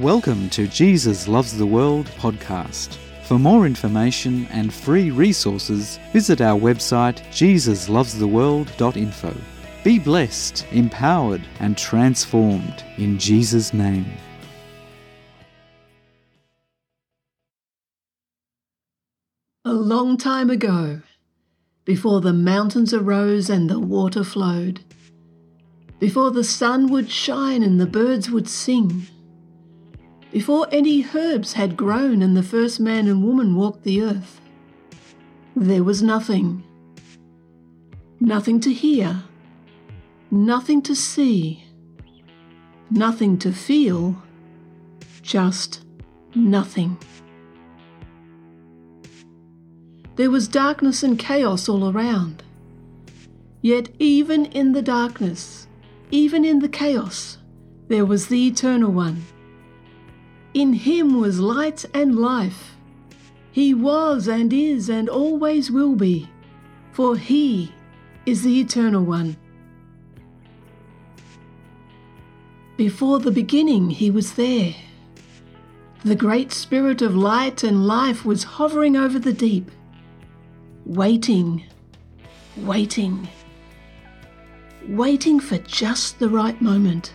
Welcome to Jesus Loves the World podcast. For more information and free resources, visit our website jesuslovestheworld.info. Be blessed, empowered, and transformed in Jesus' name. A long time ago, before the mountains arose and the water flowed, before the sun would shine and the birds would sing, before any herbs had grown and the first man and woman walked the earth, there was nothing. Nothing to hear, nothing to see, nothing to feel, just nothing. There was darkness and chaos all around. Yet, even in the darkness, even in the chaos, there was the Eternal One. In Him was light and life. He was and is and always will be, for He is the Eternal One. Before the beginning, He was there. The great Spirit of light and life was hovering over the deep waiting, waiting, waiting for just the right moment.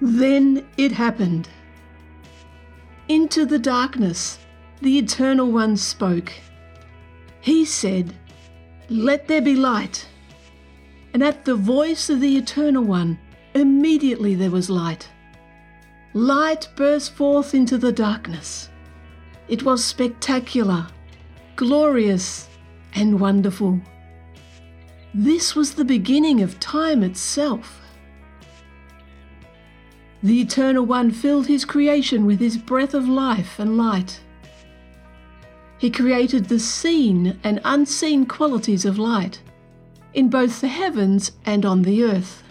Then it happened. Into the darkness, the Eternal One spoke. He said, Let there be light. And at the voice of the Eternal One, immediately there was light. Light burst forth into the darkness. It was spectacular glorious, and wonderful. This was the beginning of time itself. The Eternal One filled his creation with his breath of life and light. He created the seen and unseen qualities of light in both the heavens and on the earth.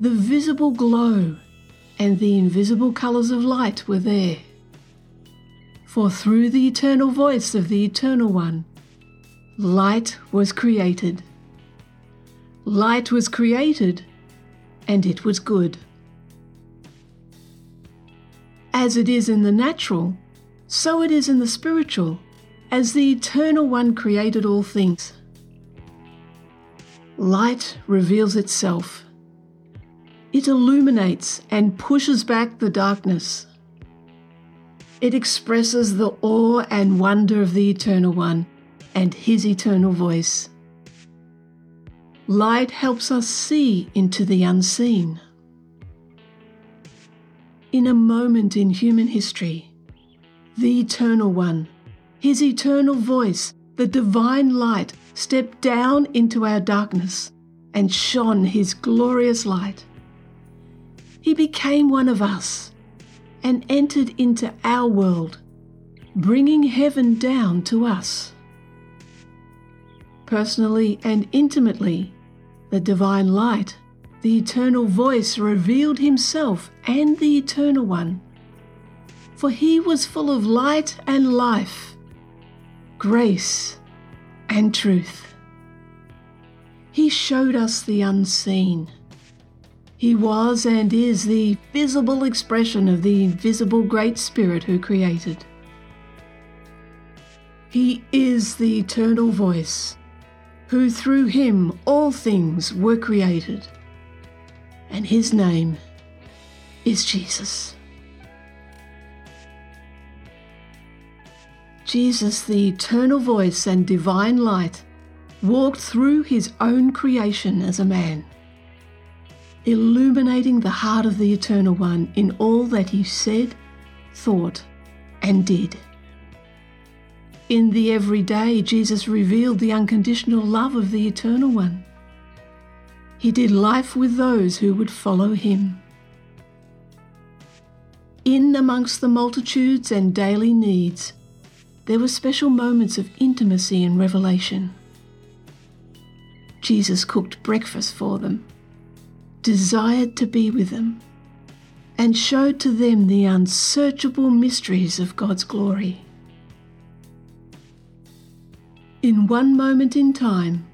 The visible glow and the invisible colours of light were there. For through the eternal voice of the Eternal One, light was created. Light was created, and it was good. As it is in the natural, so it is in the spiritual, as the Eternal One created all things. Light reveals itself. It illuminates and pushes back the darkness. It expresses the awe and wonder of the Eternal One and His eternal voice. Light helps us see into the unseen. In a moment in human history, the Eternal One, His eternal voice, the divine light, stepped down into our darkness and shone His glorious light. He became one of us and entered into our world, bringing heaven down to us. Personally and intimately, the divine light, the eternal voice revealed himself and the eternal one. For he was full of light and life, grace and truth. He showed us the unseen he was and is the visible expression of the invisible Great Spirit who created. He is the eternal voice, who through him all things were created. And his name is Jesus. Jesus, the eternal voice and divine light, walked through his own creation as a man illuminating the heart of the Eternal One in all that he said, thought, and did. In the everyday, Jesus revealed the unconditional love of the Eternal One. He did life with those who would follow him. In amongst the multitudes and daily needs, there were special moments of intimacy and revelation. Jesus cooked breakfast for them desired to be with them, and showed to them the unsearchable mysteries of God's glory. In one moment in time,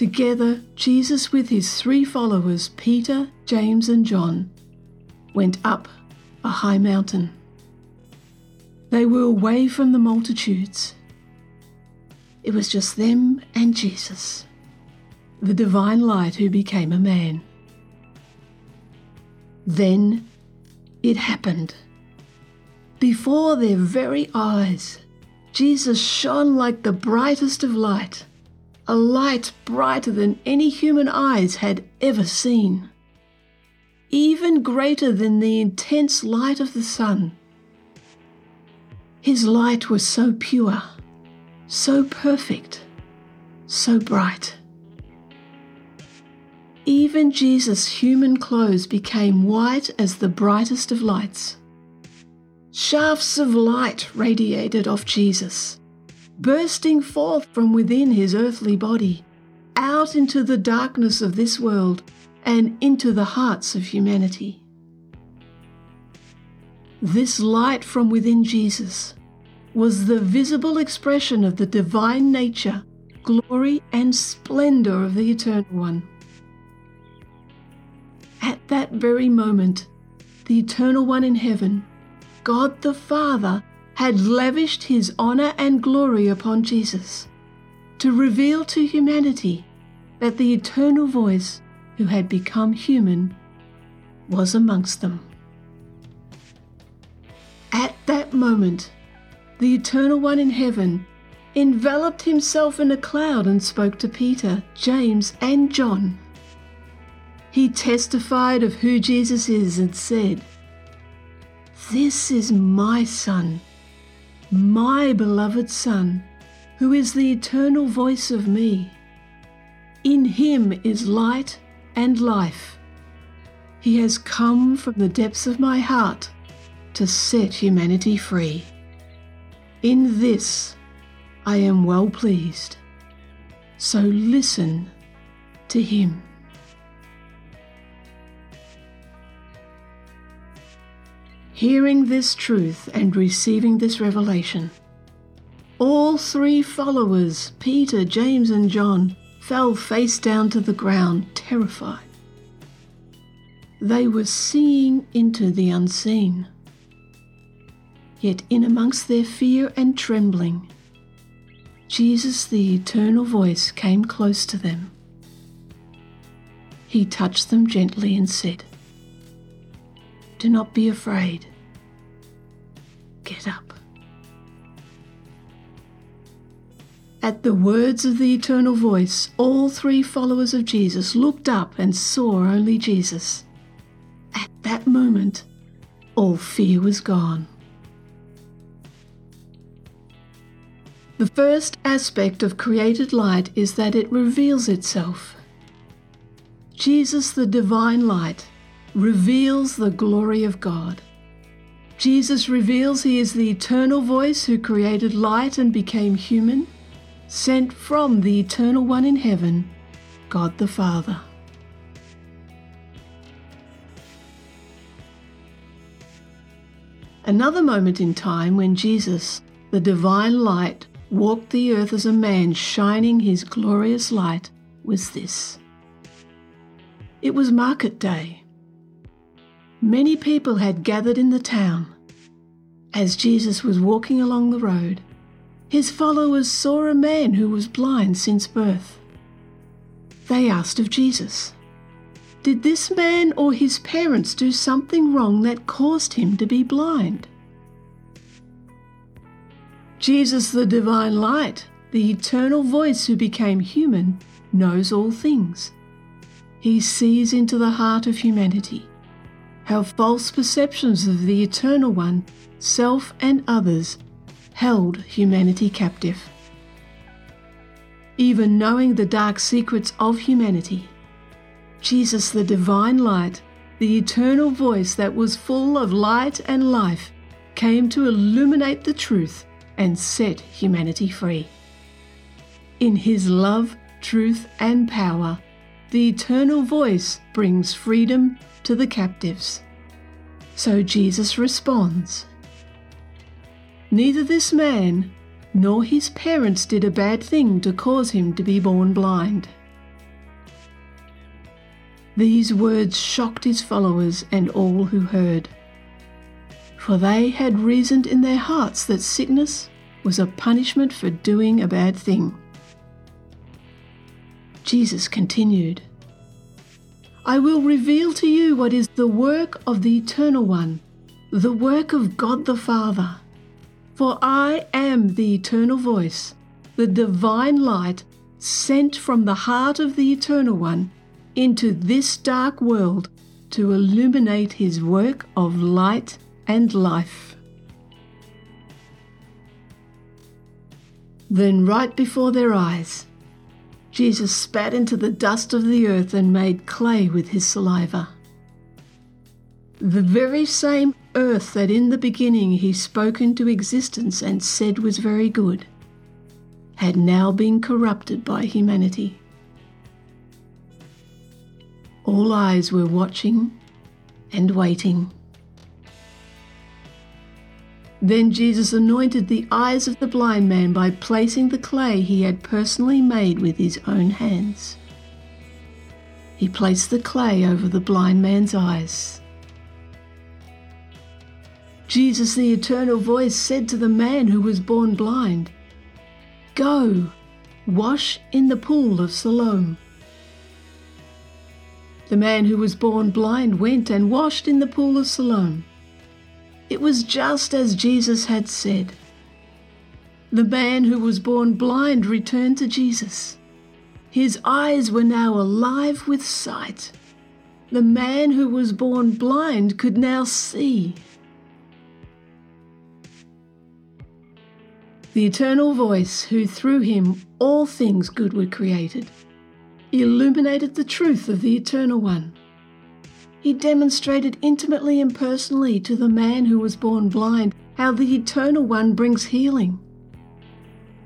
together Jesus with his three followers, Peter, James, and John, went up a high mountain. They were away from the multitudes. It was just them and Jesus, the divine light who became a man. Then it happened. Before their very eyes, Jesus shone like the brightest of light, a light brighter than any human eyes had ever seen, even greater than the intense light of the sun. His light was so pure, so perfect, so bright. Even Jesus' human clothes became white as the brightest of lights. Shafts of light radiated off Jesus, bursting forth from within his earthly body, out into the darkness of this world and into the hearts of humanity. This light from within Jesus was the visible expression of the divine nature, glory, and splendor of the Eternal One. At that very moment, the Eternal One in heaven God the Father had lavished his honor and glory upon Jesus to reveal to humanity that the eternal voice who had become human was amongst them. At that moment, the Eternal One in heaven enveloped himself in a cloud and spoke to Peter, James, and John. He testified of who Jesus is and said, this is my Son, my beloved Son, who is the eternal voice of me. In him is light and life. He has come from the depths of my heart to set humanity free. In this I am well pleased. So listen to him. Hearing this truth and receiving this revelation, all three followers, Peter, James, and John, fell face down to the ground, terrified. They were seeing into the unseen. Yet, in amongst their fear and trembling, Jesus, the eternal voice, came close to them. He touched them gently and said, Do not be afraid. Get up. At the words of the eternal voice, all three followers of Jesus looked up and saw only Jesus. At that moment, all fear was gone. The first aspect of created light is that it reveals itself. Jesus, the divine light, reveals the glory of God. Jesus reveals he is the eternal voice who created light and became human, sent from the eternal one in heaven, God the Father. Another moment in time when Jesus, the divine light, walked the earth as a man shining his glorious light was this. It was market day. Many people had gathered in the town. As Jesus was walking along the road, his followers saw a man who was blind since birth. They asked of Jesus, Did this man or his parents do something wrong that caused him to be blind? Jesus, the divine light, the eternal voice who became human, knows all things. He sees into the heart of humanity how false perceptions of the Eternal One, self, and others held humanity captive. Even knowing the dark secrets of humanity, Jesus, the divine light, the eternal voice that was full of light and life, came to illuminate the truth and set humanity free. In his love, truth, and power, the eternal voice brings freedom to the captives. So Jesus responds Neither this man nor his parents did a bad thing to cause him to be born blind. These words shocked his followers and all who heard. For they had reasoned in their hearts that sickness was a punishment for doing a bad thing. Jesus continued, I will reveal to you what is the work of the Eternal One, the work of God the Father. For I am the eternal voice, the divine light sent from the heart of the Eternal One into this dark world to illuminate his work of light and life. Then, right before their eyes, Jesus spat into the dust of the earth and made clay with his saliva. The very same earth that in the beginning he spoke into existence and said was very good had now been corrupted by humanity. All eyes were watching and waiting. Then Jesus anointed the eyes of the blind man by placing the clay he had personally made with his own hands. He placed the clay over the blind man's eyes. Jesus, the eternal voice, said to the man who was born blind, Go, wash in the pool of Siloam. The man who was born blind went and washed in the pool of Siloam. It was just as Jesus had said. The man who was born blind returned to Jesus. His eyes were now alive with sight. The man who was born blind could now see. The eternal voice, who through him all things good were created, illuminated the truth of the Eternal One he demonstrated intimately and personally to the man who was born blind how the Eternal One brings healing.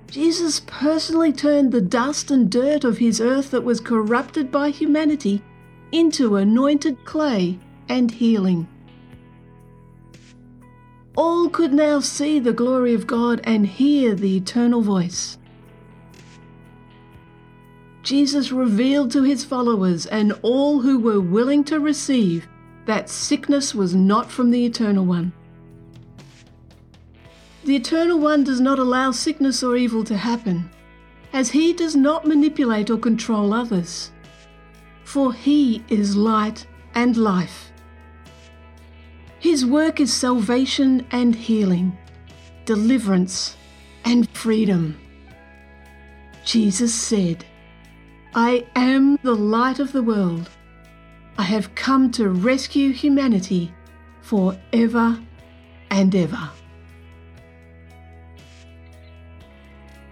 Jesus personally turned the dust and dirt of his earth that was corrupted by humanity into anointed clay and healing. All could now see the glory of God and hear the eternal voice. Jesus revealed to his followers and all who were willing to receive that sickness was not from the Eternal One. The Eternal One does not allow sickness or evil to happen, as he does not manipulate or control others. For he is light and life. His work is salvation and healing, deliverance and freedom. Jesus said, I am the light of the world. I have come to rescue humanity forever and ever.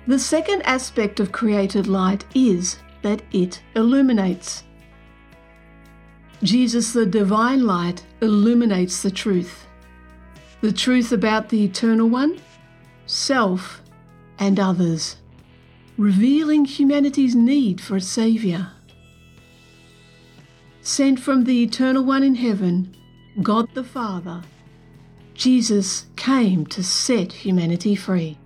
The second aspect of created light is that it illuminates. Jesus, the divine light, illuminates the truth. The truth about the Eternal One, self, and others revealing humanity's need for a Saviour. Sent from the Eternal One in heaven, God the Father, Jesus came to set humanity free.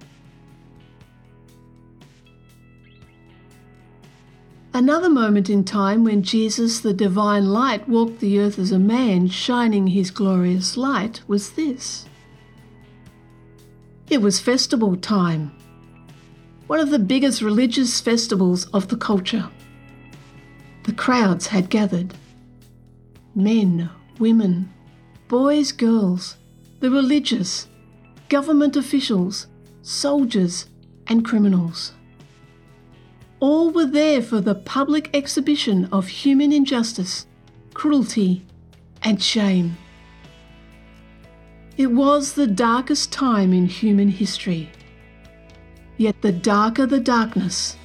Another moment in time when Jesus, the divine light, walked the earth as a man, shining his glorious light, was this. It was festival time one of the biggest religious festivals of the culture. The crowds had gathered men, women, boys, girls, the religious, government officials, soldiers, and criminals. All were there for the public exhibition of human injustice, cruelty, and shame. It was the darkest time in human history. Yet the darker the darkness,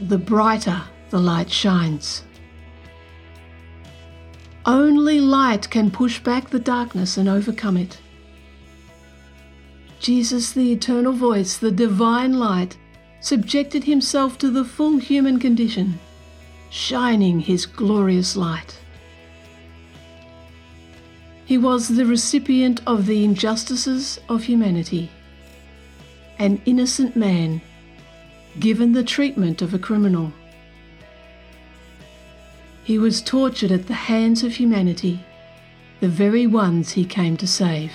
the brighter the light shines. Only light can push back the darkness and overcome it. Jesus, the eternal voice, the divine light, subjected himself to the full human condition, shining his glorious light. He was the recipient of the injustices of humanity an innocent man given the treatment of a criminal. He was tortured at the hands of humanity, the very ones he came to save.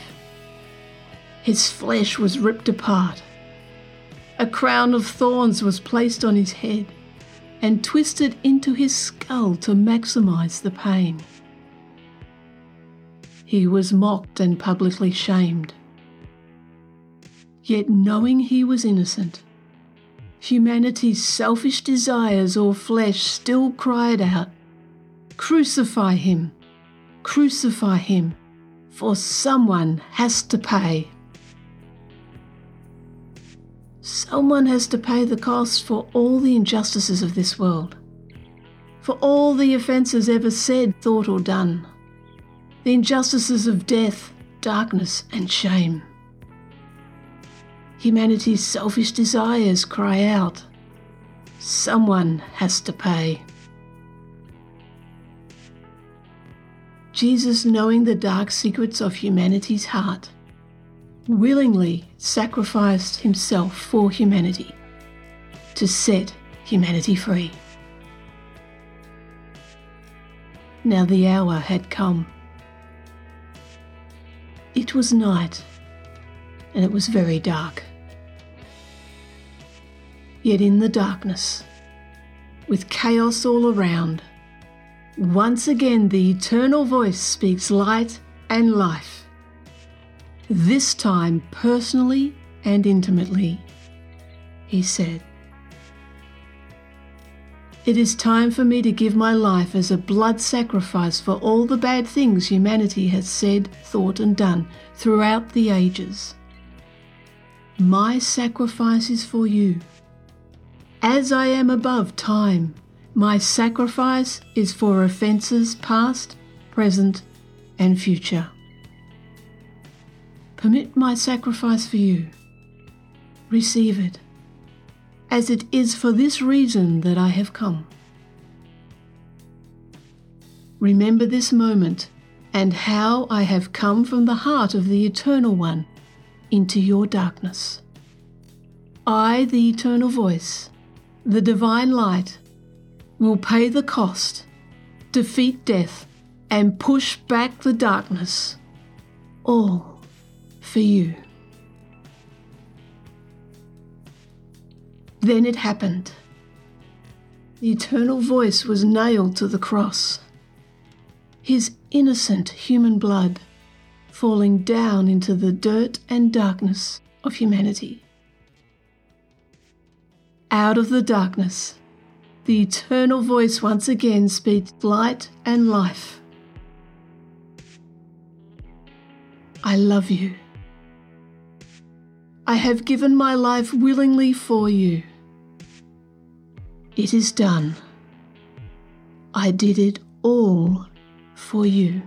His flesh was ripped apart. A crown of thorns was placed on his head and twisted into his skull to maximize the pain. He was mocked and publicly shamed. Yet, knowing he was innocent, humanity's selfish desires or flesh still cried out, Crucify him! Crucify him! For someone has to pay. Someone has to pay the cost for all the injustices of this world, for all the offences ever said, thought, or done, the injustices of death, darkness, and shame. Humanity's selfish desires cry out, Someone has to pay. Jesus, knowing the dark secrets of humanity's heart, willingly sacrificed himself for humanity to set humanity free. Now the hour had come. It was night, and it was very dark. Yet in the darkness, with chaos all around, once again, the eternal voice speaks light and life. This time, personally and intimately, he said, It is time for me to give my life as a blood sacrifice for all the bad things humanity has said, thought, and done throughout the ages. My sacrifice is for you. As I am above time my sacrifice is for offences past, present, and future. Permit my sacrifice for you. Receive it, as it is for this reason that I have come. Remember this moment and how I have come from the heart of the Eternal One into your darkness. I, the Eternal Voice, the Divine Light, will pay the cost, defeat death, and push back the darkness. All for you. Then it happened. The eternal voice was nailed to the cross. His innocent human blood falling down into the dirt and darkness of humanity. Out of the darkness, the eternal voice once again speaks light and life. I love you. I have given my life willingly for you. It is done. I did it all for you.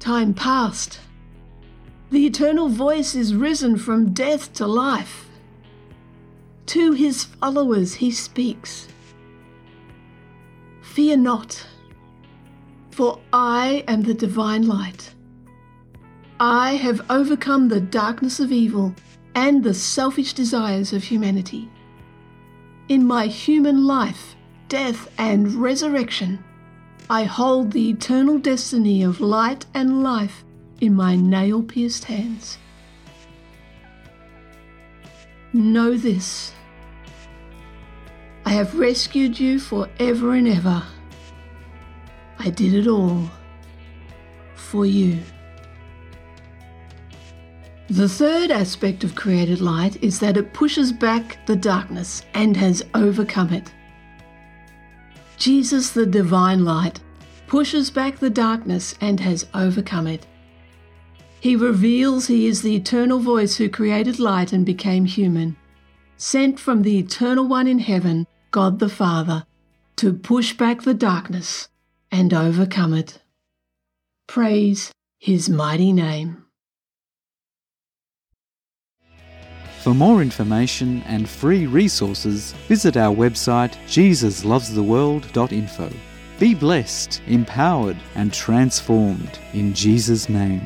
Time passed. The eternal voice is risen from death to life. To his followers he speaks Fear not, for I am the divine light. I have overcome the darkness of evil and the selfish desires of humanity. In my human life, death, and resurrection, I hold the eternal destiny of light and life in my nail pierced hands. Know this I have rescued you for ever and ever. I did it all for you. The third aspect of created light is that it pushes back the darkness and has overcome it. Jesus, the divine light, pushes back the darkness and has overcome it. He reveals he is the eternal voice who created light and became human, sent from the eternal one in heaven, God the Father, to push back the darkness and overcome it. Praise his mighty name. For more information and free resources, visit our website jesuslovestheworld.info. Be blessed, empowered, and transformed in Jesus' name.